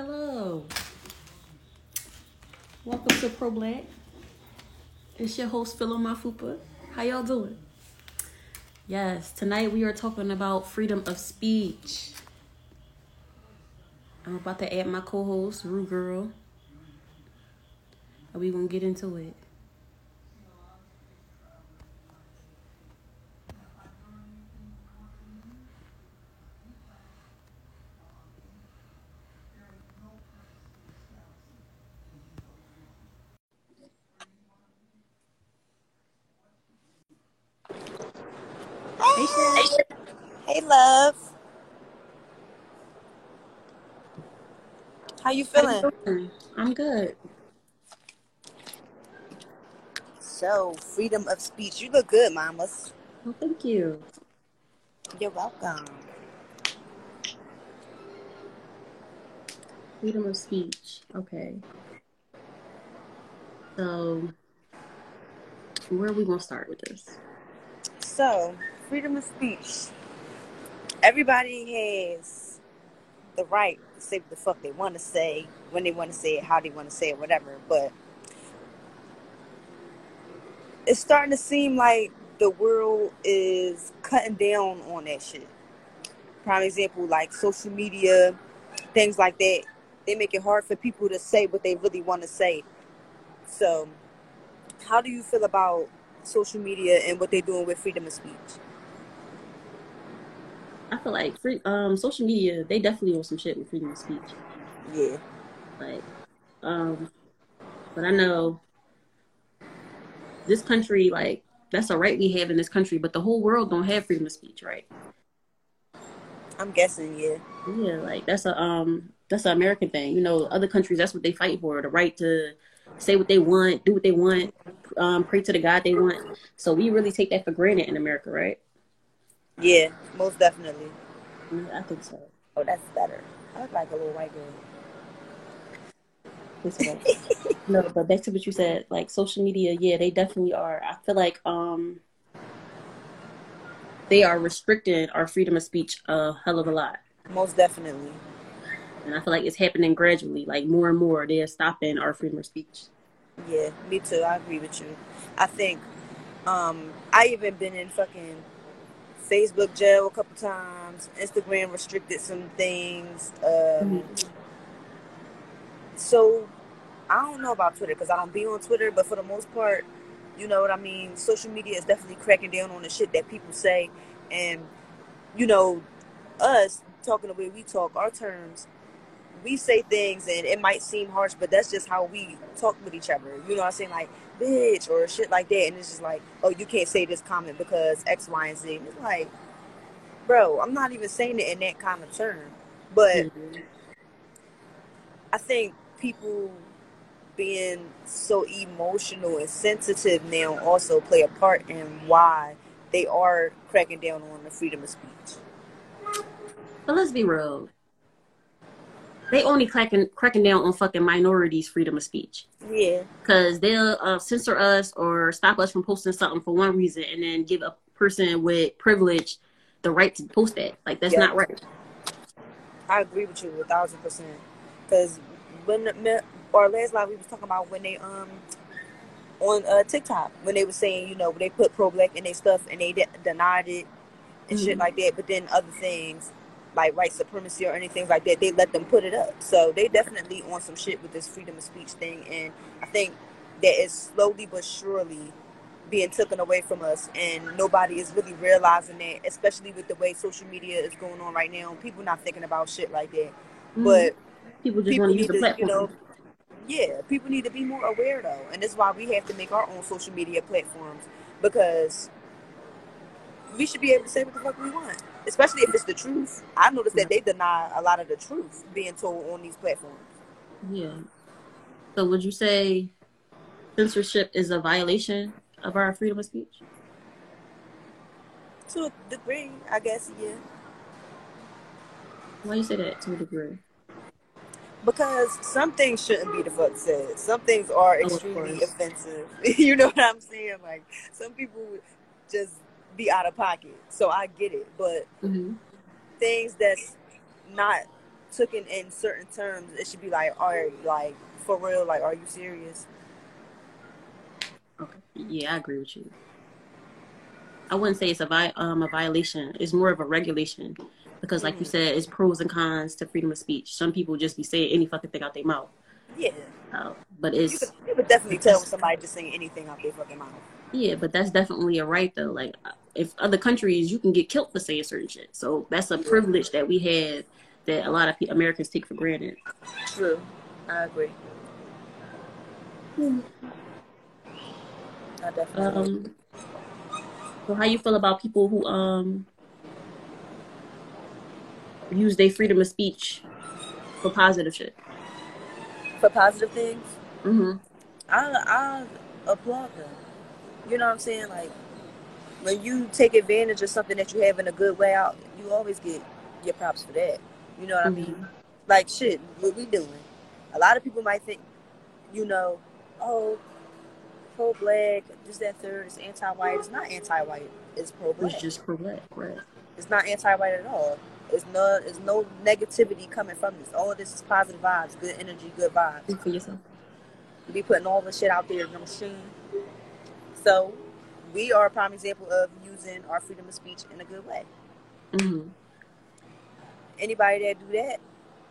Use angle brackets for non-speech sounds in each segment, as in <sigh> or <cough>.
Hello. Welcome to Pro Black. It's your host, Philo Mafupa. How y'all doing? Yes, tonight we are talking about freedom of speech. I'm about to add my co-host, Rue Girl. And we gonna get into it. Hey, Shay. Hey, love. How you How feeling? I'm good. So, freedom of speech. You look good, mamas. Well, thank you. You're welcome. Freedom of speech. Okay. So, where are we gonna start with this? So, freedom of speech. Everybody has the right to say what the fuck they want to say, when they want to say it, how they want to say it, whatever. But it's starting to seem like the world is cutting down on that shit. Prime example, like social media, things like that. They make it hard for people to say what they really want to say. So, how do you feel about social media and what they're doing with freedom of speech? I feel like free, um, social media, they definitely want some shit with freedom of speech. Yeah, Like, um, but I know this country, like, that's a right we have in this country, but the whole world don't have freedom of speech, right? I'm guessing. Yeah, Yeah, like that's a um that's an American thing. You know, other countries that's what they fight for, the right to say what they want, do what they want, um, pray to the God they want. So we really take that for granted in America, right? Yeah, most definitely. I think so. Oh, that's better. I look like a little white girl. Think <laughs> so. no, but back to what you said, like social media, yeah, they definitely are. I feel like um they are restricting our freedom of speech a hell of a lot. Most definitely. And I feel like it's happening gradually, like more and more they're stopping our freedom of speech. Yeah, me too. I agree with you. I think um I even been in fucking Facebook jail a couple times. Instagram restricted some things. Um, so I don't know about Twitter because I don't be on Twitter, but for the most part, you know what I mean. Social media is definitely cracking down on the shit that people say, and you know, us talking the way we talk, our terms. We say things and it might seem harsh, but that's just how we talk with each other. You know what I'm saying? Like, bitch, or shit like that. And it's just like, oh, you can't say this comment because X, Y, and Z. And it's like, bro, I'm not even saying it in that kind of term. But Mhm. I think people being so emotional and sensitive now also play a part in why they are cracking down on the freedom of speech. But let's be real. They only cracking cracking down on fucking minorities' freedom of speech. Yeah, because they'll uh, censor us or stop us from posting something for one reason and then give a person with privilege the right to post that. Like that's Yeah. not right. I agree with you a thousand percent. Because when our last live we was talking about when they um on uh, TikTok when they were saying you know they put pro black in their stuff and they de- denied it and shit Mhm. like that, but then other things like white supremacy or anything like that, they let them put it up. So they definitely on some shit with this freedom of speech thing, and I think that is slowly but surely being taken away from us, and nobody is really realizing that, especially with the way social media is going on right now. People not thinking about shit like that, Mhm. but people just want to use need the to, you know, yeah, people need to be more aware though, and that's why we have to make our own social media platforms because we should be able to say what the fuck we want, especially if it's the truth. I noticed that they deny a lot of the truth being told on these platforms. yeah. So would you say censorship is a violation of our freedom of speech? To a degree, I guess, yeah. Why do you say that to a degree? Because some things shouldn't be the fuck said. Some things are Oh, extremely coarse. offensive. <laughs> you know what I'm saying? Like some people just be out of pocket. So I get it. But hmm things that's not taken in, in certain terms, it should be like, are like for real? Like, are you serious? Okay. Yeah, I agree with you. I wouldn't say it's a vi- um a violation. It's more of a regulation because, like mm. you said, it's pros and cons to freedom of speech. Some people just be saying any fucking thing out their mouth. Yeah. Uh, but it's you could, you could definitely tell somebody just saying anything out their fucking mouth. Yeah, but that's definitely a right though. Like if other countries, you can get killed for saying certain shit. So that's a privilege that we have that a lot of Americans take for granted. True, I agree. Hmm. I definitely. Um, so how you feel about people who um use their freedom of speech for positive shit? For positive things. Mhm. I I applaud them. You know what I'm saying? Like when you take advantage of something that you have in a good way out, you always get your props for that. You know what mm-hmm. I mean? Like shit, what we doing? A lot of people might think, you know, oh, pro black, this, that, third, it's anti white. It's not anti white. It's pro black. It's just pro black, right? It's not anti white at all. It's no, it's no negativity coming from this. All of this is positive vibes, good energy, good vibes. Speak for yourself. You be putting all the shit out there in the machine. So, we are a prime example of using our freedom of speech in a good way. Mm-hmm. Anybody that do that,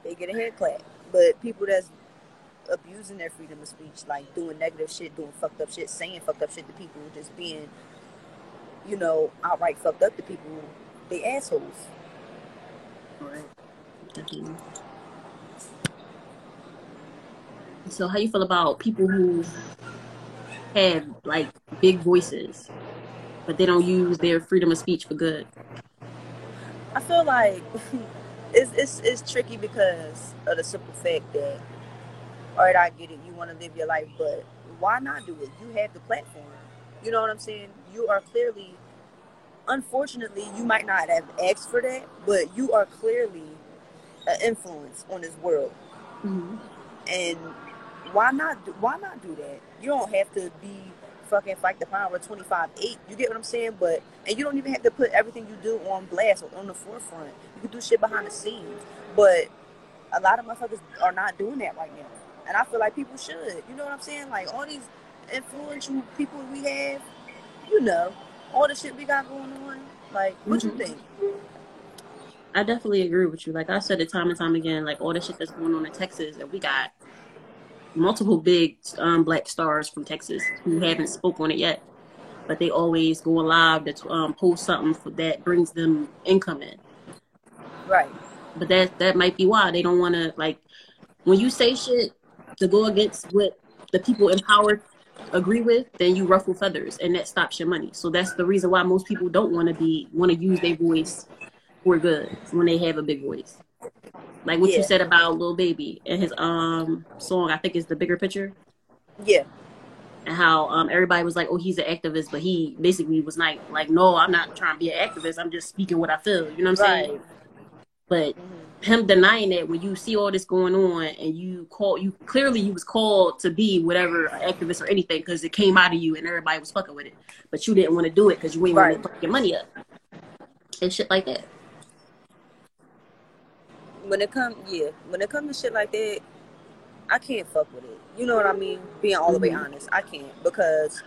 they get a head clap. But people that's abusing their freedom of speech, like doing negative shit, doing fucked up shit, saying fucked up shit to people, just being, you know, outright fucked up to people, they assholes. Right. Definitely. So, how you feel about people who have like big voices, but they don't use their freedom of speech for good? I feel like <laughs> it's it's, it's tricky because of the simple fact that, all right, I get it, you want to live your life, but why not do it? You have the platform. You know what I'm saying? You are clearly unfortunately, you might not have asked for that, but you are clearly an influence on this world. Mm-hmm. And why not? Do, why not do that? You don't have to be fucking fight the power 25 8 you get what i'm saying but and you don't even have to put everything you do on blast or on the forefront you can do shit behind the scenes but a lot of motherfuckers are not doing that right now and i feel like people should you know what i'm saying like all these influential people we have you know all the shit we got going on. Like, what mm-hmm. you think? I definitely agree with you. Like I said it time and time again, like all the shit that's going on in Texas, that we got multiple big um, black stars from Texas who haven't spoke on it yet, but they always go live to um, post something for, that brings them income in. Right. But that that might be why they don't want to like when you say shit to go against what the people in power agree with, then you ruffle feathers, and that stops your money. So that's the reason why most people don't want to be want to use their voice for good when they have a big voice. Like what yeah. you said about Lil Baby and his um song, I think is the bigger picture. Yeah. And how um everybody was like, oh, he's an activist, but he basically was like, like, no, I'm not trying to be an activist. I'm just speaking what I feel. You know what I'm right. saying? But mm-hmm him denying that when you see all this going on and you call you clearly you was called to be whatever activist or anything because it came out of you and everybody was fucking with it, but you didn't want to do it because you ain't right. want to fuck your money up and shit like that. When it come, yeah, when it comes to shit like that, I can't fuck with it. You know what I mean? Being all the way mm-hmm. honest, I can't because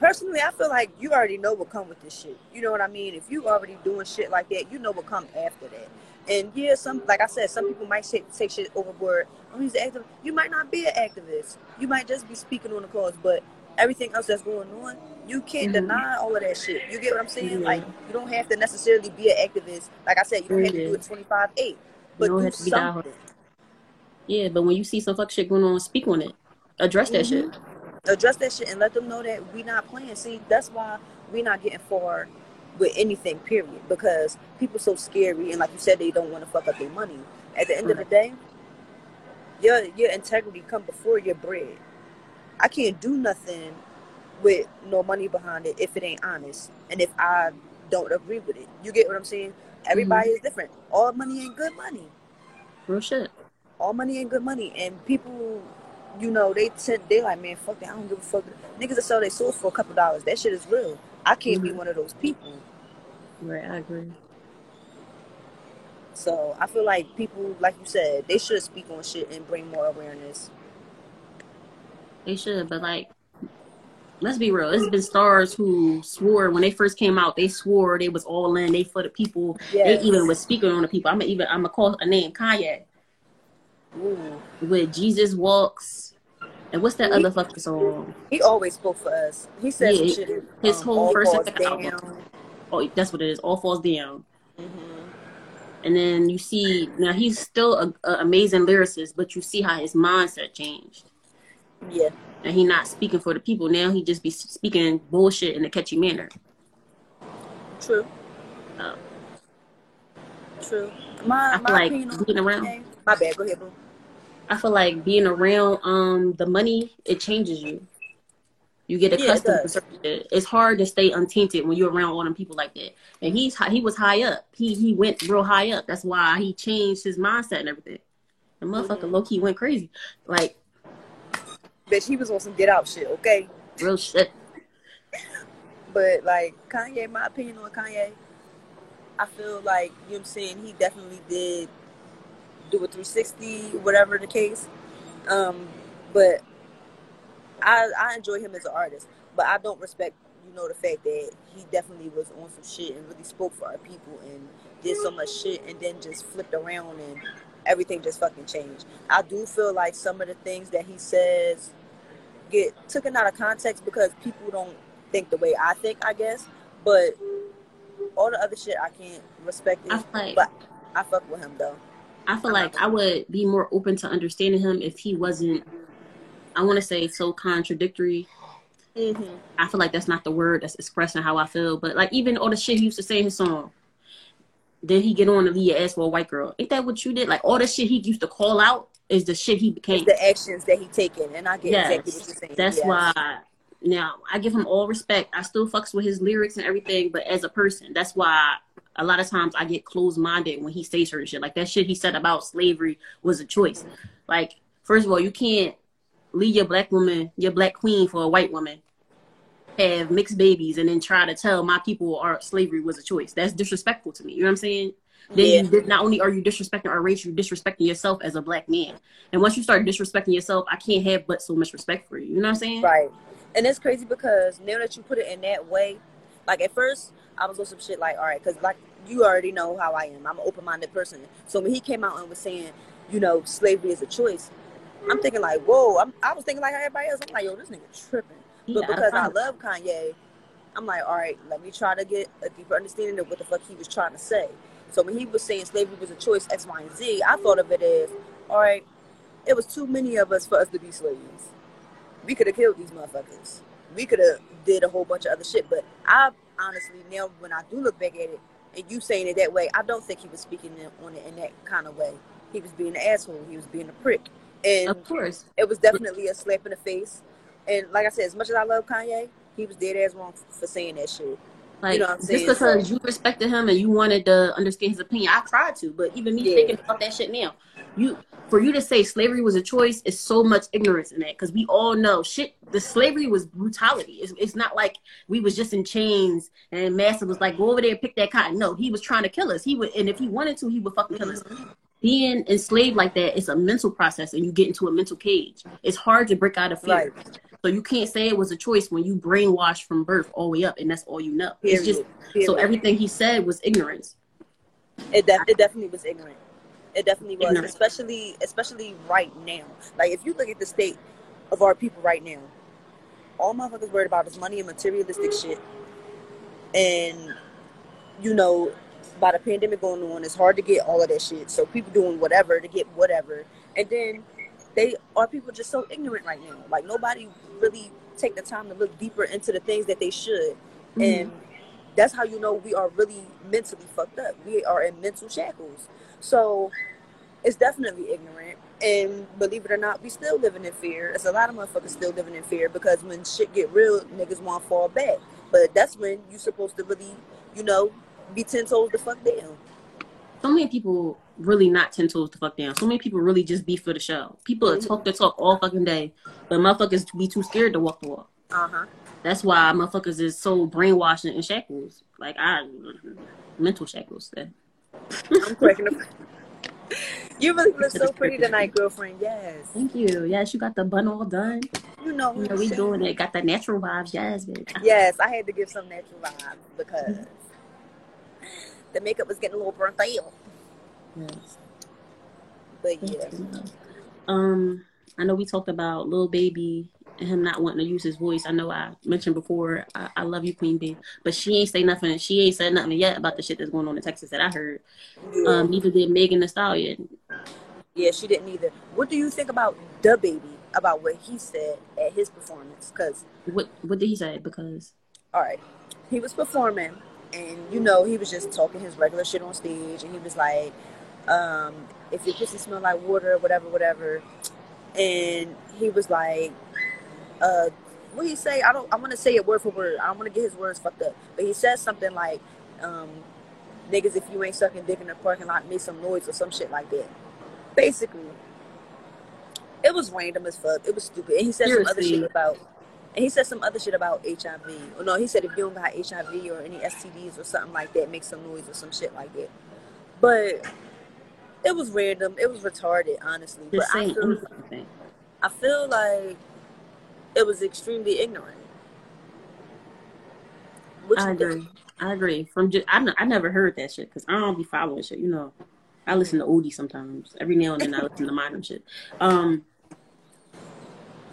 personally, I feel like you already know what come with this shit. You know what I mean? If you already doing shit like that, you know what come after that. And yeah, some like I said, some people might take, take shit overboard. Oh, he's an activist. You might not be an activist. You might just be speaking on the cause, but everything else that's going on, you can't mm-hmm. deny all of that shit. You get what I'm saying? Like you don't have to necessarily be an activist. Like I said, you don't have to do it 25 eight, but do something. Yeah, but when you see some fuck shit going on, speak on it. Address that mm-hmm. shit address that shit and let them know that we not playing. See, that's why we not getting far with anything, period. Because people so scary and like you said, they don't want to fuck up their money. At the end right. of the day, your your integrity come before your bread. I can't do nothing with no money behind it if it ain't honest. And if I don't agree with it. You get what I'm saying? Everybody mm-hmm. is different. All money ain't good money. Real shit. All money ain't good money. And people you know, they tend they like, man, fuck that. I don't give a fuck. Niggas that sell their souls for a couple dollars. That shit is real. I can't mm-hmm. be one of those people. Right, I agree. So I feel like people, like you said, they should speak on shit and bring more awareness. They should, but like, let's be real. It's been stars who swore when they first came out. They swore they was all in. They for the people. Yes. They even was speaking on the people. I'm even. I'm gonna call a name Kanye. Ooh. With Jesus walks. And what's that he, other fucking song? He always spoke for us. He said yeah, shit. His um, whole first album. Oh, that's what it is. All falls down. Mm-hmm. And then you see now he's still an amazing lyricist, but you see how his mindset changed. Yeah. And he not speaking for the people now. He just be speaking bullshit in a catchy manner. True. Uh, True. My, I feel my like being around. My bad. Go ahead, boo. I feel like being around um the money it changes you. You get accustomed yeah, to certain shit. It's hard to stay untainted when you're around all them people like that. And he's he was high up. He he went real high up. That's why he changed his mindset and everything. The motherfucker mm-hmm. low key went crazy. Like, bitch, he was on some get out shit. Okay, real shit. but like Kanye, my opinion on Kanye, I feel like you know what I'm saying. He definitely did do a 360, whatever the case. Um, but I I enjoy him as an artist, but I don't respect you know the fact that he definitely was on some shit and really spoke for our people and did so much shit and then just flipped around and everything just fucking changed. I do feel like some of the things that he says get taken out of context because people don't think the way I think, I guess. But all the other shit I can't respect it. I like, but I fuck with him though. I feel like I would be more open to understanding him if he wasn't I want to say so contradictory. Mm-hmm. I feel like that's not the word that's expressing how I feel. But like even all the shit he used to say in his song, then he get on to leave your ass for a white girl. Ain't that what you did? Like all the shit he used to call out is the shit he became. It's the actions that he taken, and I get yes, exactly what you're saying. That's yes. why. Now I give him all respect. I still fucks with his lyrics and everything, but as a person, that's why a lot of times I get closed minded when he says certain shit. Like that shit he said about slavery was a choice. Like first of all, you can't leave your black woman, your black queen for a white woman, have mixed babies, and then try to tell my people our slavery was a choice. That's disrespectful to me. You know what I'm saying? Then yeah. not only are you disrespecting our race, you're disrespecting yourself as a black man. And once you start disrespecting yourself, I can't have but so much respect for you. You know what I'm saying? Right. And it's crazy because now that you put it in that way, like at first I was on some shit like, all right, because like you already know how I am. I'm an open minded person. So when he came out and was saying, you know, slavery is a choice, I'm thinking like, whoa. I'm, I was thinking like everybody else. I'm like, yo, this nigga tripping. But yeah, because I love Kanye, I'm like, all right, let me try to get a deeper understanding of what the fuck he was trying to say. So when he was saying slavery was a choice, X, Y, and Z, I thought of it as, all right, it was too many of us for us to be slaves. We could have killed these motherfuckers. We could have did a whole bunch of other shit. But I honestly now, when I do look back at it, and you saying it that way, I don't think he was speaking on it in that kind of way. He was being an asshole. He was being a prick. And of course, it was definitely a slap in the face. And like I said, as much as I love Kanye, he was dead ass wrong for saying that shit. Like you know what I'm saying? just because so, you respected him and you wanted to understand his opinion, I tried to. But even me yeah. thinking about that shit now, you for you to say slavery was a choice is so much ignorance in that because we all know shit. The slavery was brutality. It's, it's not like we was just in chains and Massa was like go over there and pick that cotton. No, he was trying to kill us. He would, and if he wanted to, he would fucking kill us. Mm-hmm being enslaved like that is a mental process and you get into a mental cage. It's hard to break out of fear. Right. So you can't say it was a choice when you brainwashed from birth all the way up and that's all you know. Period. It's just Period. so everything he said was ignorance. It, de- it definitely was ignorant. It definitely was, ignorant. especially especially right now. Like if you look at the state of our people right now, all motherfuckers worried about is money and materialistic shit. And you know, by the pandemic going on, it's hard to get all of that shit. So people doing whatever to get whatever, and then they are people just so ignorant right now. Like nobody really take the time to look deeper into the things that they should, mm-hmm. and that's how you know we are really mentally fucked up. We are in mental shackles. So it's definitely ignorant. And believe it or not, we still living in fear. It's a lot of motherfuckers still living in fear because when shit get real, niggas want to fall back. But that's when you supposed to really, you know, be ten toes the fuck down. So many people really not ten toes the fuck down. So many people really just be for the show. People mm-hmm. talk the talk all fucking day, but motherfuckers be too scared to walk the walk. Uh huh. That's why motherfuckers is so brainwashed and shackles. Like I, mental shackles. Then. I'm cracking up. <laughs> You really look so pretty tonight, girlfriend. Yes. Thank you. Yes, you got the bun all done. You know, You know, we doing it. Got the natural vibes. Yes, bitch. Yes, I had to give some natural vibes because <laughs> the makeup was getting a little burnt out. Yes. But yeah, Um, I know we talked about Lil Baby and him not wanting to use his voice. I know I mentioned before, I, I love you, Queen Bey, but she ain't say nothing. She ain't said nothing yet about the shit that's going on in Texas that I heard. yeah, Um, neither did Megan Thee Stallion. yeah, she didn't either. What do you think about DaBaby? About what he said at his performance? Because What What did he say? Because all right, he was performing, and you know he was just talking his regular shit on stage, and he was like, um, "If your pussy smell like water, or whatever, whatever," and he was like, uh, "What he say? I don't. I want to say it word for word. I don't want to get his words fucked up, but he says something like, um, niggas, if you ain't sucking dick in the parking lot, make some noise or some shit like that." Basically, it was random as fuck. It was stupid, and he said some other shit about. And he said some other shit about HIV. Oh, no, he said if you don't got HIV or any STDs or something like that, make some noise or some shit like that. But it was random. It was retarded, honestly. But I feel. I feel like it was extremely ignorant. What I agree. I agree. From just, I, n- I never heard that shit because I don't be following shit. You know, I listen to oldie sometimes. Every now and then I listen to modern shit. Um,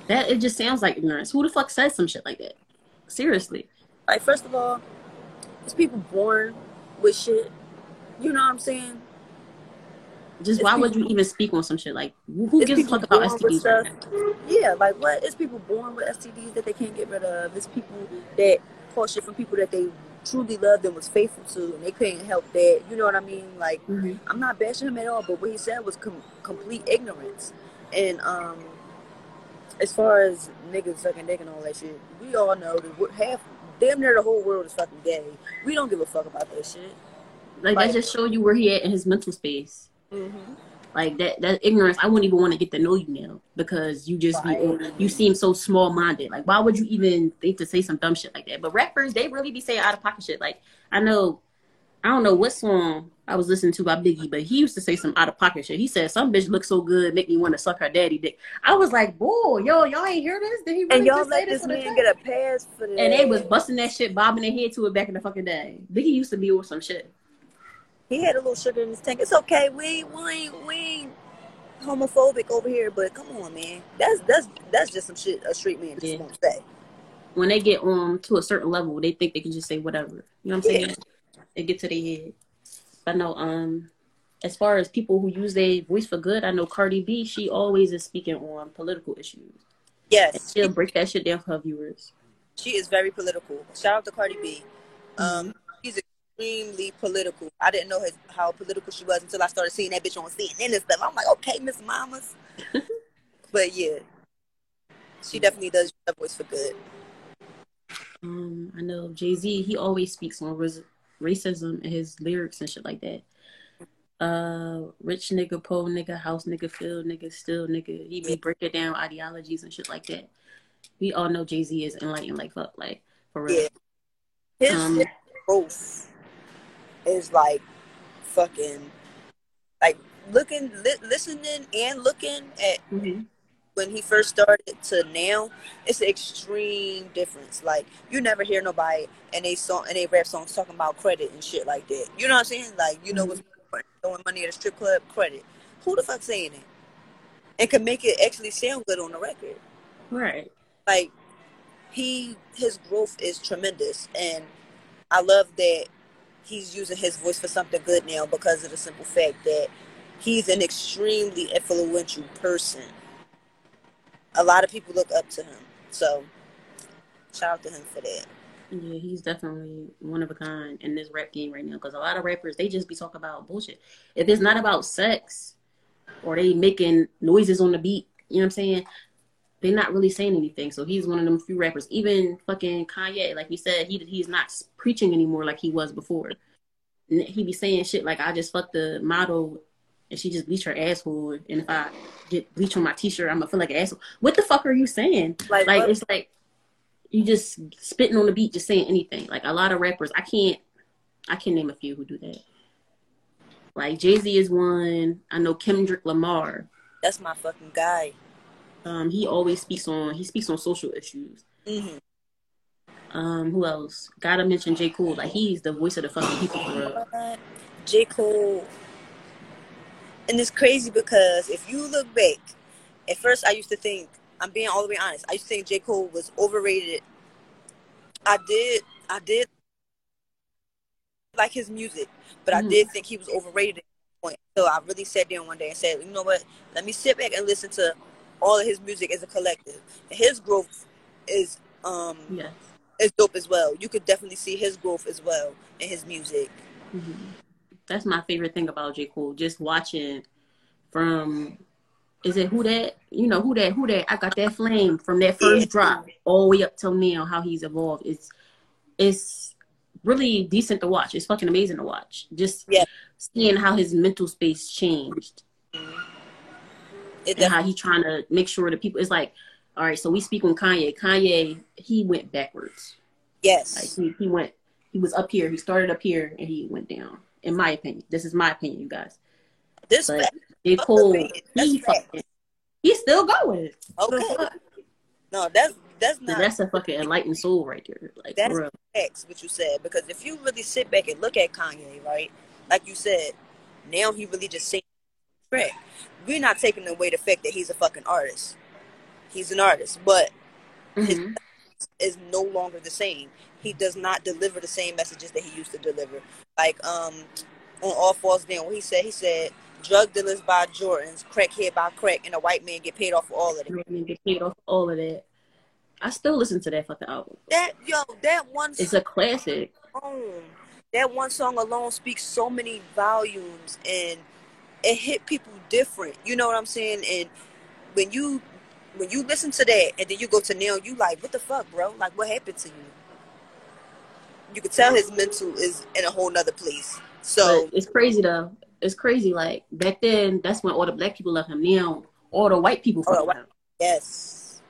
that it just sounds like ignorance. Who the fuck says some shit like that? Seriously. Like, first of all, it's people born with shit. You know what I'm saying? Just It's why would you even speak on some shit like who gives a fuck about STDs? Right? Yeah, like what? It's people born with STDs that they can't get rid of. It's people that caught shit from people that they truly loved and was faithful to, and they couldn't help that. You know what I mean? Like, Mhm. I'm not bashing him at all, but what he said was com- complete ignorance. And um, as far as niggas sucking dick and all that shit, we all know that half, damn near the whole world is fucking gay. We don't give a fuck about that shit. Like Like- that just show you where he at in his mental space. Mm-hmm. Like that that ignorance, I wouldn't even want to get to know you now because you just be Right. on, you seem so small minded. Like why would you even think to say some dumb shit like that? But rappers, they really be saying out of pocket shit. Like I know, I don't know what song I was listening to by Biggie, but he used to say some out of pocket shit. He said some bitch looks so good, make me want to suck her daddy dick. I was like, boy, yo, y'all ain't hear this? Did he really And y'all let this this man get a pass for that. And they was busting that shit, bobbing their head to it back in the fucking day. Biggie used to be with some shit. He had a little sugar in his tank. It's okay. We we ain't, we ain't homophobic over here, but come on, man. That's that's that's just some shit a street man just Yeah. won't say. when they get on to a certain level, they think they can just say whatever. You know what I'm Yeah. saying? They get to their head. But no, um, as far as people who use their voice for good, I know Cardi B. She always is speaking on political issues. And Yes, she'll break that shit down for her viewers. she is very political. Shout out to Cardi B. Um, she's extremely political. I didn't know his, how political she was until I started seeing that bitch on CNN and stuff. I'm like, okay, Miss Mamas. <laughs> but yeah, she definitely does use her voice for good. Um, I know Jay Z. He always speaks on ris- racism in his lyrics and shit like that. Uh, rich nigga, poor nigga, house nigga, field nigga, still nigga. He be breaking down ideologies and shit like that. We all know Jay Z is enlightened like fuck, like for real. Yeah. His, Um, growth is like fucking like looking, li- listening, and looking at Mhm. when he first started to now, it's an extreme difference. Like you never hear nobody and they song and they rap songs talking about credit and shit like that. You know what I'm saying? Like you know what's throwing money at a strip club credit. Who the fuck saying it? And can make it actually sound good on the record. Right. Like he his growth is tremendous and I love that he's using his voice for something good now because of the simple fact that he's an extremely influential person. A lot of people look up to him. So shout out to him for that. Yeah, he's definitely one of a kind in this rap game right now. Because a lot of rappers, they just be talking about bullshit. If it's not about sex or they making noises on the beat, you know what I'm saying? They're not really saying anything. So he's one of them few rappers. Even fucking Kanye, like he said, he he's not preaching anymore like he was before. And he be saying shit like, "I just fucked the model." And she just bleached her asshole, and if I get bleach on my t-shirt, I'm gonna feel like an asshole. What the fuck are you saying? Like, like what- it's like you just spitting on the beat, just saying anything. Like a lot of rappers, I can't, I can name a few who do that. Like Jay Z is one. I know Kendrick Lamar. That's my fucking guy. Um, he always speaks on he speaks on social issues. hmm Um, who else? Gotta mention J. Cole. Like he's the voice of the fucking people for real. J. Cole. And it's crazy because if you look back, at first I used to think, I'm being all the way honest, I used to think J. Cole was overrated. I did, I did like his music, but Mhm. I did think he was overrated at point. So I really sat down one day and said, you know what, let me sit back and listen to all of his music as a collective. His growth is um Yes. is dope as well. You could definitely see his growth as well in his music. hmm That's my favorite thing about J. Cole. Just watching from is it who that you know who that who that I got that flame from that first Yeah. drop all the way up till now how he's evolved. It's it's really decent to watch. It's fucking amazing to watch. Just Yeah. seeing how his mental space changed It and how he trying to make sure that people it's like, all right, so we speak on Kanye. Kanye, he went backwards. yes. Like he, he went he was up here, he started up here and he went down. In my opinion. This is my opinion, you guys. this But J. Cole, he fucking he's still going. okay. No, that's that's not That's a fucking enlightened soul right there. Like That's- real. facts what you said because if you really sit back and look at Kanye, right? Like you said, now he really just sings track. We're not taking away the fact that he's a fucking artist. He's an artist, but Mhm. is no longer the same. He does not deliver the same messages that he used to deliver. Like um on All Falls Down, what he said, he said, drug dealers buy Jordans, crackhead buy crack, and a white man get paid off for all of it. I? Get paid off all of that. I still listen to that fucking album. That yo, that one It's a classic. song, that one song alone speaks so many volumes, and it hit people different. You know what I'm saying? And when you when you listen to that, and then you go to Neil, you like, what the fuck, bro? Like, what happened to you? You could tell his mental is in a whole nother place. So But it's crazy though. It's crazy. Like back then, that's when all the black people love him. Now all the white people fuck him. yes,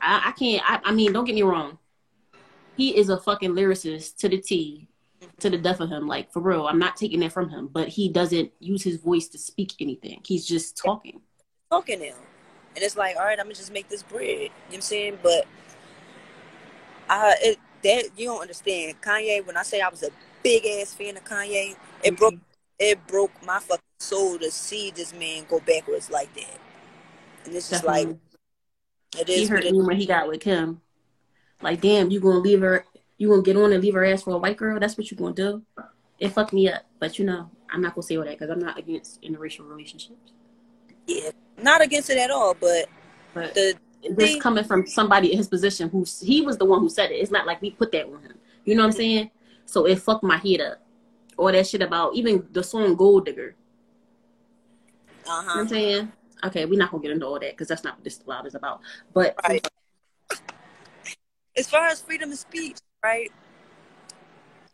I, I can't. I, I mean, don't get me wrong. He is a fucking lyricist to the T, to the death of him. Like for real, I'm not taking that from him. But he doesn't use his voice to speak anything. He's just talking. talking now, and it's like, all right, I'm gonna just make this bread. You know what I'm saying? But I it that you don't understand Kanye. When I say I was a big ass fan of Kanye, it mm-hmm. broke it broke my fucking soul to see this man go backwards like that. And it's just like it he is. what me when he got with Kim. Like, damn, you gonna leave her? You gonna get on and leave her ass for a white girl? That's what you gonna do? It fucked me up. But you know, I'm not gonna say all that because I'm not against interracial relationships. Yeah, not against it at all, but But the this thing- coming from somebody in his position who he was the one who said it. It's not like we put that on him. You know what I'm saying? So it fucked my head up. All that shit about even the song Gold Digger. uh You know I'm saying? Okay, we're not gonna get into all that because that's not what this loud is about. But right. As far as freedom of speech, right?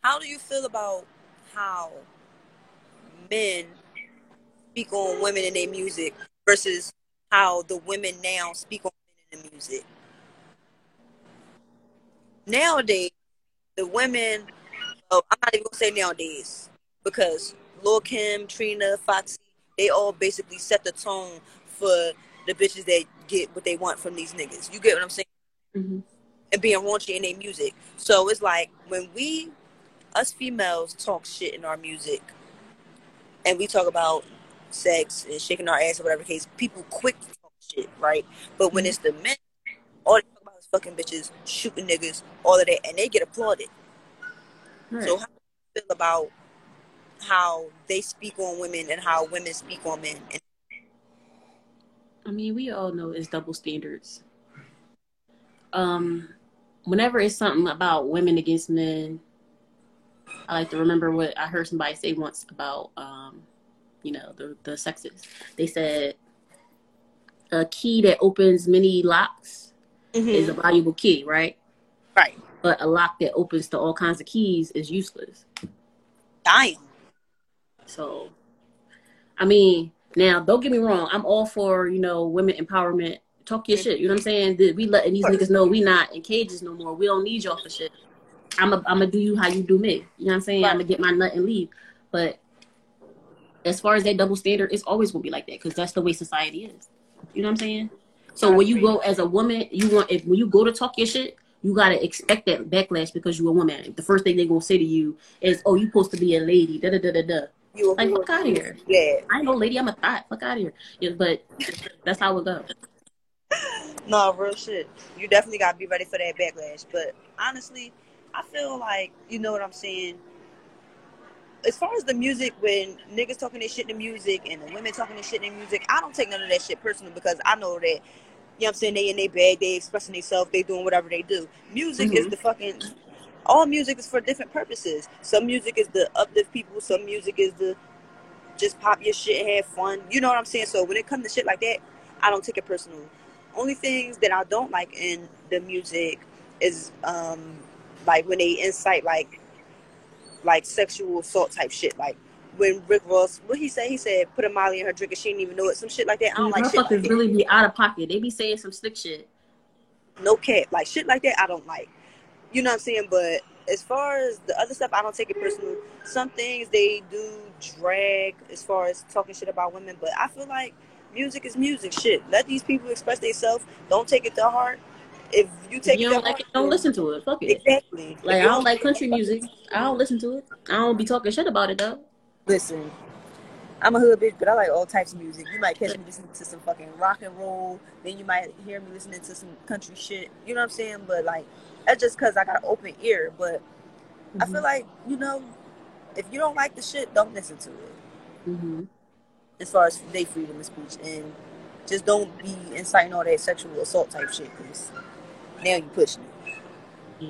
How do you feel about how men speak on women in their music versus how the women now speak on men in the music? Nowadays, the women, oh, I'm not even gonna say nowadays because Lil Kim, Trina, Foxy, they all basically set the tone for the bitches that get what they want from these niggas. You get what I'm saying? Mhm. And being raunchy in their music. So it's like when we, us females, talk shit in our music, and we talk about sex and shaking our ass or whatever case, people quick talk shit, right? But when it's the men, all they talk about is fucking bitches, shooting niggas, all of that, and they get applauded. Right. So how do you feel about how they speak on women and how women speak on men? I mean, we all know it's double standards. Um, whenever it's something about women against men, I like to remember what I heard somebody say once about, um, you know, the the sexes. They said a key that opens many locks is a valuable key, right? right, But a lock that opens to all kinds of keys is useless. dying. So, I mean, now don't get me wrong. I'm all for you know women empowerment. Talk your shit. You know what I'm saying? That We letting these niggas know we not in cages no more. We don't need y'all for shit. I'm a, I'm gonna do you how you do me. You know what I'm saying? I'm gonna get my nut and leave. But as far as that double standard, it's always gonna be like that because that's the way society is. You know what I'm saying? So when you go as a woman, you want if when you go to talk your shit, you gotta expect that backlash because you're a woman. The first thing they gonna say to you is, "Oh, you supposed to be a lady." Da da da da da. You Like fuck out of here. Yeah. I ain't no lady. I'm a thought. Fuck out of here. Yeah, but that's how it goes. No, real shit. You definitely gotta be ready for that backlash. But honestly, I feel like you know what I'm saying. As far as the music, when niggas talking their shit in the music and the women talking their shit in the music, I don't take none of that shit personal because I know that, you know what I'm saying, they in their bag, they expressing themselves, they doing whatever they do. Music is Mhm. the fucking, all music is for different purposes. Some music is to uplift people, some music is to just pop your shit and have fun. You know what I'm saying? So when it comes to shit like that, I don't take it personal. Only things that I don't like in the music is um like when they incite like like sexual assault type shit. Like when Rick Ross, what he said, he said put a Molly in her drink and she didn't even know it. Some shit like that. I don't like shit like really be out of pocket. They be saying some slick shit. No cap. Like shit like that I don't like. You know what I'm saying? But as far as the other stuff, I don't take it personal. Some things they do drag as far as talking shit about women, but I feel like music is music. Shit. Let these people express themselves. Don't take it to heart. If you take you it to don't like heart, it, don't listen to it. Fuck it. Exactly. Like I don't like country music. I don't listen to it. I don't be talking shit about it though. Listen, I'm a hood bitch, but I like all types of music. You might catch me listening to some fucking rock and roll. Then you might hear me listening to some country shit. You know what I'm saying? But like, that's just because I got an open ear. But I feel like, you know, if you don't like the shit, don't listen to it. hmm As far as they freedom of speech. And just don't be inciting all that sexual assault type shit because now you pushing it. Yeah.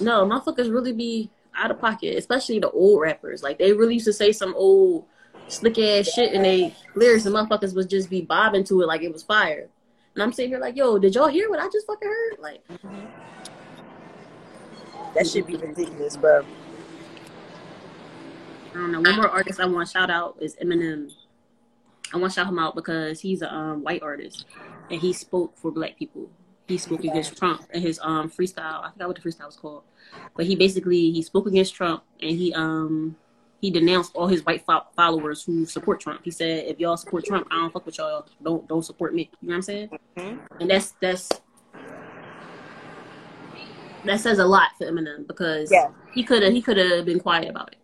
No, motherfuckers really be out of pocket, especially the old rappers. Like they really used to say some old slick ass shit and they lyrics and motherfuckers would just be bobbing to it like it was fire. And I'm sitting here like, yo, did y'all hear what I just fucking heard? Like, That should be ridiculous, bro. I don't know. One more artist I want to shout out is Eminem. I want to shout him out because he's a um, white artist and he spoke for black people. He spoke against Trump in his um freestyle. I forgot what the freestyle was called, but he basically he spoke against Trump and he um he denounced all his white fo- followers who support Trump. He said, "If y'all support Trump, I don't fuck with y'all. Don't don't support me." You know what I'm saying? Mhm. And that's that's that says a lot for Eminem because Yeah. he could have he could have been quiet about it.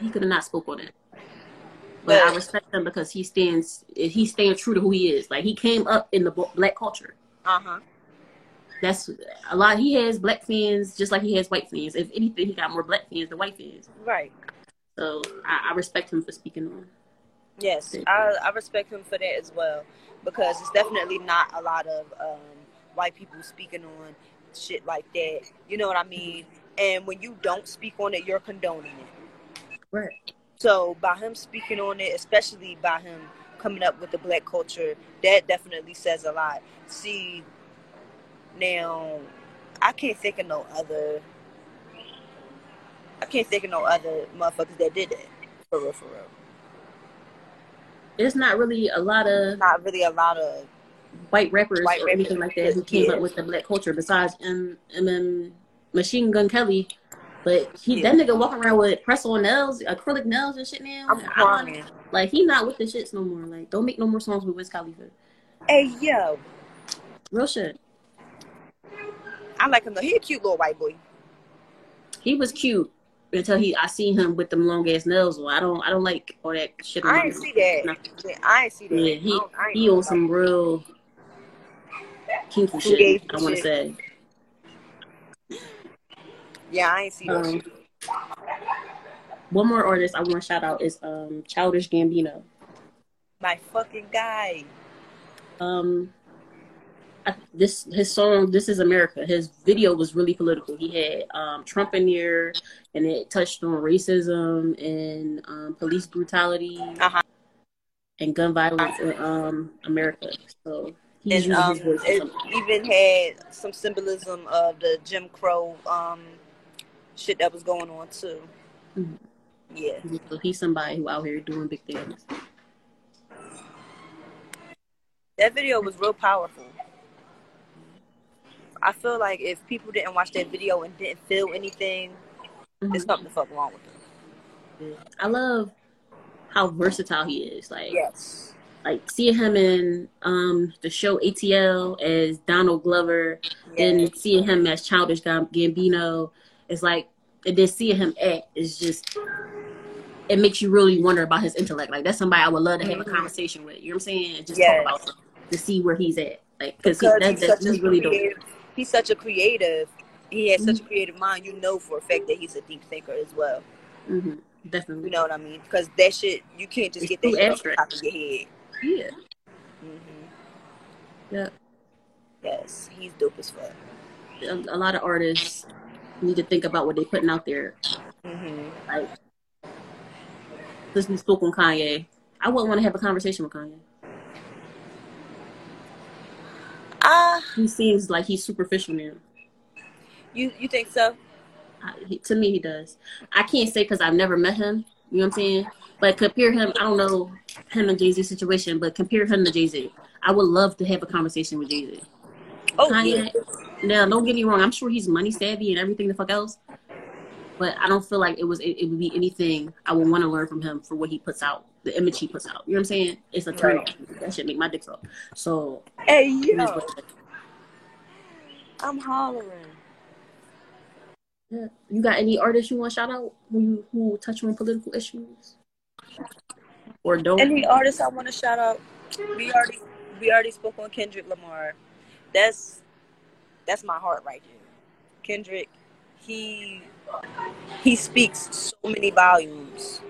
He could have not spoke on it. But I respect him because he stands he stands true to who he is. Like he came up in the black culture. Uh huh. That's a lot. He has black fans just like he has white fans. If anything, he got more black fans than white fans. Right. So I, I respect him for speaking on. Yes, I, I respect him for that as well because it's definitely not a lot of um, white people speaking on shit like that. You know what I mean? And when you don't speak on it, you're condoning it. Right. So by him speaking on it, especially by him coming up with the black culture, that definitely says a lot. See, now I can't think of no other. I can't think of no other motherfuckers that did that for real, for real. There's not really a lot of Not really a lot of white rappers White or rappers, anything like that who came yeah. up with the black culture besides M M Machine Gun Kelly. But he Yeah. that nigga walking around with press on nails, acrylic nails and shit now. I'm crying. Like he not with the shits no more. Like don't make no more songs with Wiz Khalifa. Hey yo, Real shit. I like him though. He a cute little white boy. He was cute until he I seen him with them long ass nails. Well, I don't I don't like all that shit. I ain't see that. No. Yeah, I ain't see that. Yeah, I he don't- I he on some real kinky shit. I want to say. Yeah, I ain't see. Um, one more artist I want to shout out is um Childish Gambino. My fucking guy. Um, I, this his song "This Is America." His video was really political. He had um Trump in there, and it touched on racism and um, police brutality Uh-huh. and gun violence in um America. So he's And um, it even had some symbolism of the Jim Crow um shit that was going on too. Mhm. Yeah. So he's somebody who out here doing big things. That video was real powerful. I feel like if people didn't watch that video and didn't feel anything, Mhm. there's something the fuck wrong with them. I love how versatile he is. Like Yes. like seeing him in um the show ATL as Donald Glover and seeing him as Childish Gambino is like and then seeing him act is just it makes you really wonder about his intellect. Like that's somebody I would love to have a Mhm. conversation with. You know what I'm saying? And just Yes. talk about him to see where he's at. Like because he, he's such really dope. creative. He's such a creative. He has Mm-hmm. such a creative mind. You know for a fact that he's a deep thinker as well. hmm Definitely. You know what I mean? Because that shit, you can't just It's get that off the top of your head. Yeah. hmm Yeah. Yes, he's dope as fuck. A, a lot of artists need to think about what they're putting out there. Mm-hmm. Like, since we spoke on Kanye, I wouldn't want to have a conversation with Kanye. Ah, He seems like he's superficial now. you you think so? I, he, to me, he does. I can't say because I've never met him. You know what I'm saying? But compare him. I don't know him and Jay Z situation, but compare him to Jay Z. I would love to have a conversation with Jay Z. Oh Kanye. yeah. Now, don't get me wrong. I'm sure he's money savvy and everything the fuck else. But I don't feel like it was. It, it would be anything I would want to learn from him for what he puts out, the image he puts out. You know what I'm saying? It's a turn Right. off. That should make my dick suck. So, Hey yo, what it is. I'm hollering. Yeah. You got any artists you want to shout out who you, who touch on political issues or don't? Any artists I want to shout out? We already we already spoke on Kendrick Lamar. That's that's my heart right there. Kendrick, he he speaks so many volumes.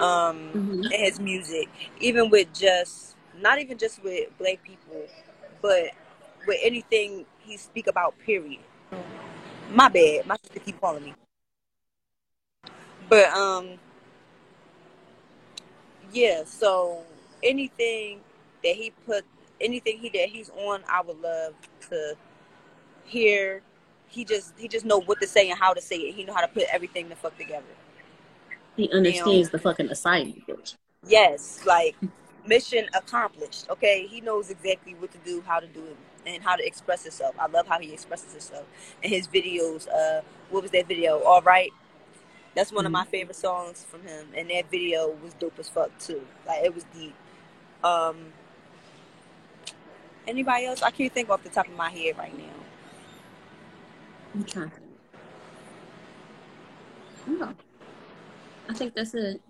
Um, Mhm. his music, even with just not even just with black people, but with anything he speak about. Period. My bad. My sister keep calling me. But um, yeah. So anything that he put, anything he that he's on, I would love to hear. He just he just know what to say and how to say it. He know how to put everything the fuck together. He understands the fucking assignment. bitch. Yes, like mission accomplished. Okay, he knows exactly what to do, how to do it, and how to express himself. I love how he expresses himself in his videos. Uh, what was that video? All right, that's one of my favorite songs from him, and that video was dope as fuck too. Like it was deep. Um, anybody else? I can't think off the top of my head right now. I'm think. No. I think that's it.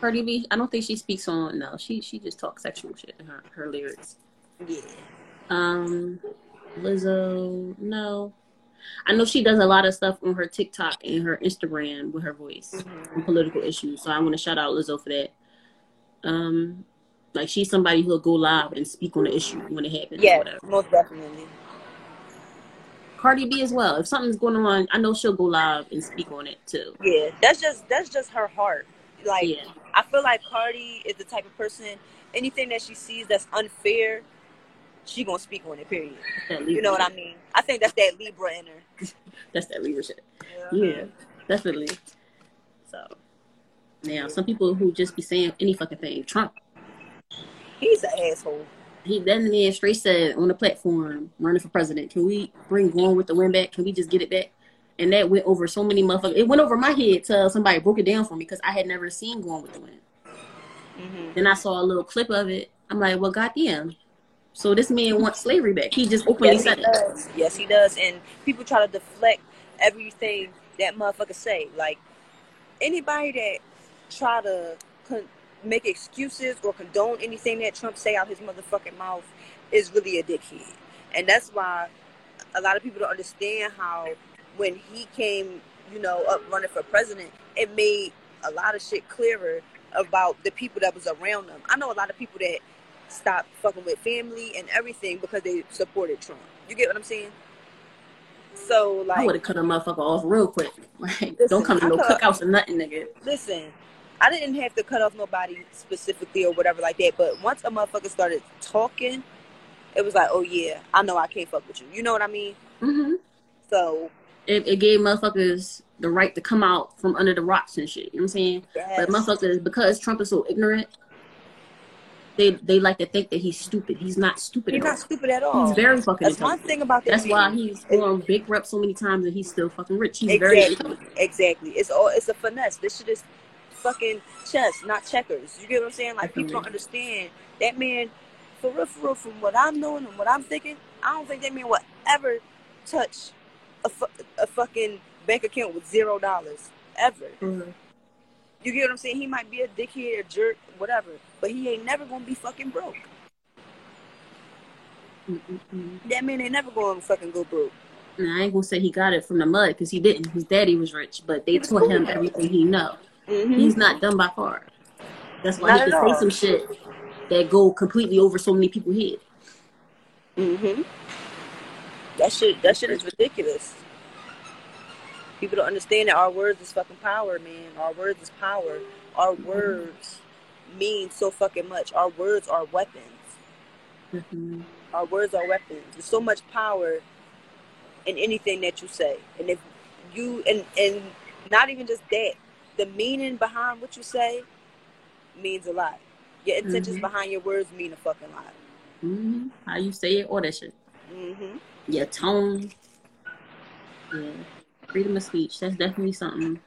Cardi B, I don't think she speaks on no. She she just talks sexual shit in her, her lyrics. Yeah. Um Lizzo, no. I know she does a lot of stuff on her TikTok and her Instagram with her voice on political issues. So I want to shout out Lizzo for that. Um like she's somebody who'll go live and speak on the issue when it happens. or Yeah, whatever. most definitely. Cardi B as well. If something's going on, I know she'll go live and speak on it too. Yeah, that's just that's just her heart. Like Yeah. I feel like Cardi is the type of person. Anything that she sees that's unfair, she gonna speak on it. Period. You know what I mean? I think that's that Libra in her. <laughs> That's that Libra shit. Yeah, definitely. So now some people who just be saying any fucking thing. Trump, He's an asshole. he then man straight said on the platform running for president, can we bring Gone with the Wind back? Can we just get it back? And that went over so many motherfuckers. It went over my head till somebody broke it down for me because I had never seen Gone with the Wind. hmm Then I saw a little clip of it. I'm like, well, goddamn. So this man wants slavery back. He just openly Yes, he said it. does. Yes, he does. And people try to deflect everything that motherfucker say. Like anybody that try to con- make excuses or condone anything that Trump say out his motherfucking mouth is really a dickhead. And that's why a lot of people don't understand how when he came, you know, up running for president, it made a lot of shit clearer about the people that was around them. I know a lot of people that stopped fucking with family and everything because they supported Trump. You get what I'm saying? So like, I would have cut a motherfucker off real quick. <laughs> Like, Listen, don't come to no cookouts or nothing, nigga. listen, I didn't have to cut off nobody specifically or whatever like that. But once a motherfucker started talking, it was like, oh yeah, I know I can't fuck with you. You know what I mean? Mm-hmm. So It, it gave motherfuckers the right to come out from under the rocks and shit. You know what I'm saying? yes. But motherfuckers, because Trump is so ignorant, they they like to think that he's stupid. He's not stupid. He's at all. not stupid at all. He's very fucking. That's one thing about that That's why he's gone big rep so many times and he's still fucking rich. He's very Exactly. intelligent. Exactly. It's all it's a finesse. This shit is fucking chess, not checkers. You get what I'm saying? Like people don't understand that man. For real, for real, from what I'm knowing and what I'm thinking, I don't think that man will ever touch a, fu- a fucking bank account with zero dollars ever. Mhm. You get what I'm saying? He might be a dickhead, a jerk, whatever, but he ain't never gonna be fucking broke. Mm-mm-mm. That man ain't never gonna fucking go broke. And I ain't gonna say he got it from the mud because he didn't. His daddy was rich, but they taught him everything he know. Mm-hmm. He's not dumb by far. That's why Not he can say all. some shit that go completely over so many people's head. Mm-hmm. That shit, that shit is ridiculous. People don't understand that our words is fucking power, man. Our words is power. Our words mean so fucking much. Our words are weapons. Mhm. Our words are weapons. There's so much power in anything that you say. And if you and and not even just that, the meaning behind what you say means a lot. Your intentions Mhm. behind your words mean a fucking lot. Mhm. How you say it, all that shit. Mm-hmm. Your tone. Yeah. Freedom of speech. That's definitely something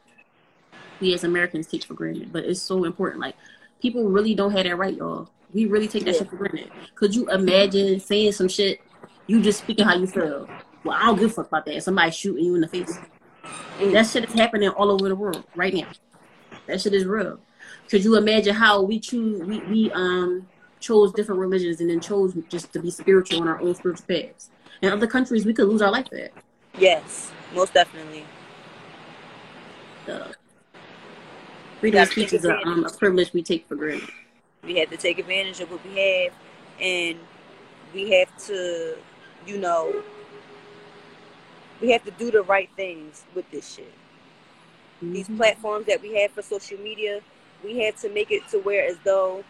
we as Americans take for granted. But it's so important. Like people really don't have that right, y'all. We really take that Yeah. shit for granted. Could you imagine saying some shit, you just speaking how you feel? Well, I don't give a fuck about that. Somebody shooting you in the face. Mm. That shit is happening all over the world right now. That shit is real. Could you imagine how we choose we, we um chose different religions and then chose just to be spiritual on our own spiritual paths? In other countries we could lose our life for that. Yes, most definitely. So, freedom of speech is a, um, a privilege we take for granted. We have to take advantage of what we have, and we have to, you know, we have to do the right things with this shit. These Mhm. platforms that we have for social media, we have to make it to where as though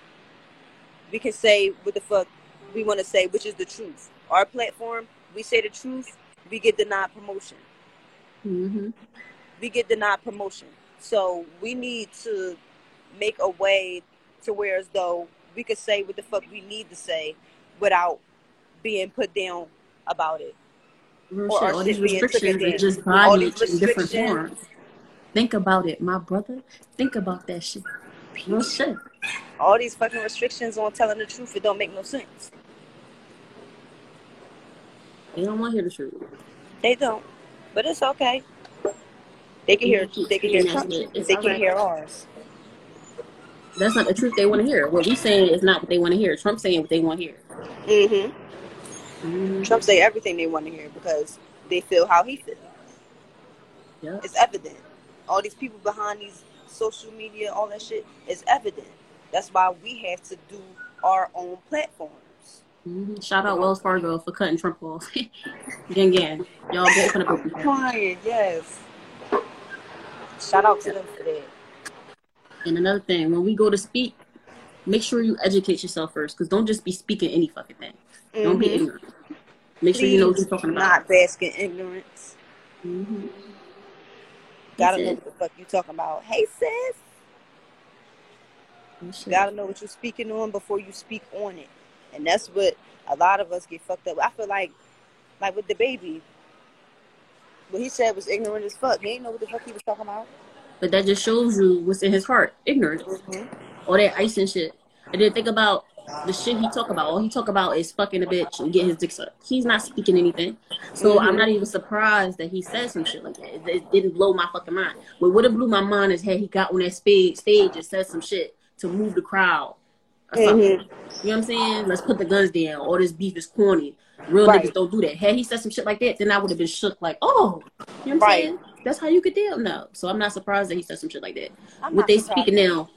we can say what the fuck we want to say, which is the truth. Our platform, we say the truth, we get denied promotion. Mhm. we get denied promotion. So we need to make a way to where as though we could say what the fuck we need to say without being put down about it. Real Or shit, all these restrictions are just. Bondage in different forms. Think about it, my brother. Think about that shit. Real shit. All these fucking restrictions on telling the truth, it don't make no sense. They don't want to hear the truth. They don't. But it's okay. They can hear they can hear Trump shit. truth, It's they can hear ours. That's not the truth they want to hear. What we saying is not what they want to hear. Trump saying what they want to hear. Mm-hmm. Mhm. Trump say everything they want to hear because they feel how he feels. Yeah. It's evident. All these people behind these social media, all that shit is evident. That's why we have to do our own platforms. Mhm. Shout out Wells Fargo for cutting Trump off. <laughs> gang, gang. Y'all go open up. Crying, yes. Shout out to them for that. And another thing, when we go to speak, make sure you educate yourself first, because don't just be speaking any fucking thing. Don't be Mhm. ignorant. Make sure you know what you're talking about. Not bask in ignorance. hmm Gotta know what the fuck you're talking about. Hey sis, shit. gotta know what you're speaking on before you speak on it. And that's what a lot of us get fucked up. I feel like, like with DaBaby, what he said was ignorant as fuck. He ain't know what the fuck he was talking about. But that just shows you what's in his heart. Ignorance. Mhm. All that ice and shit. And then think about the shit he talk about. All he talk about is fucking a bitch and get his dick sucked. He's not speaking anything. So Mhm. I'm not even surprised that he said some shit like that. It, it didn't blow my fucking mind. But what would have blew my mind is had he got on that stage, stage and said some shit to move the crowd. Or something. Mhm. You know what I'm saying? Let's put the guns down. All this beef is corny. Real Right. niggas don't do that. Had he said some shit like that, then I would have been shook like, oh, you know what I'm Right. saying? That's how you could deal. No. So I'm not surprised that he said some shit like that. I'm what they surprised. speaking now,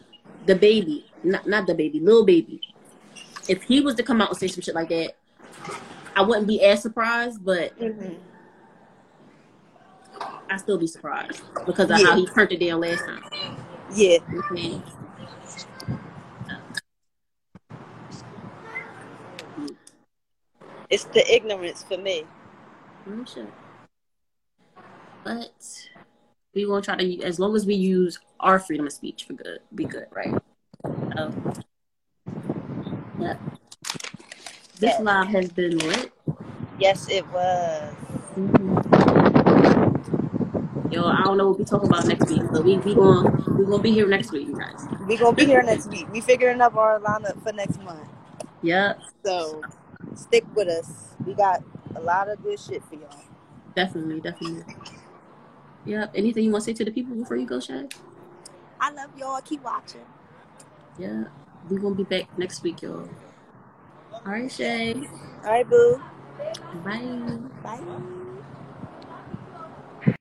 DaBaby, not not the baby, Lil Baby. If he was to come out and say some shit like that, I wouldn't be as surprised, but Mhm. I'd still be surprised because of Yeah. how he turned it down last time. Yeah. You know what I'm saying? It's the ignorance for me. I'm sure. But we won't try to, as long as we use our freedom of speech for good, be good, right? This Yes. live has been lit. Yes, it was. Mm-hmm. Yo, I don't know what we talking about next week, but we we going we gonna be here next week, you guys. We gonna be here next week. We figuring up our lineup for next month. Yep, So stick with us. We got a lot of good shit for y'all. definitely, definitely. Yep. Anything you want to say to the people before you go, Shay? I love y'all. Keep watching. Yeah, we gonna be back next week, y'all. All right, Shay. All right, boo. Bye. Bye.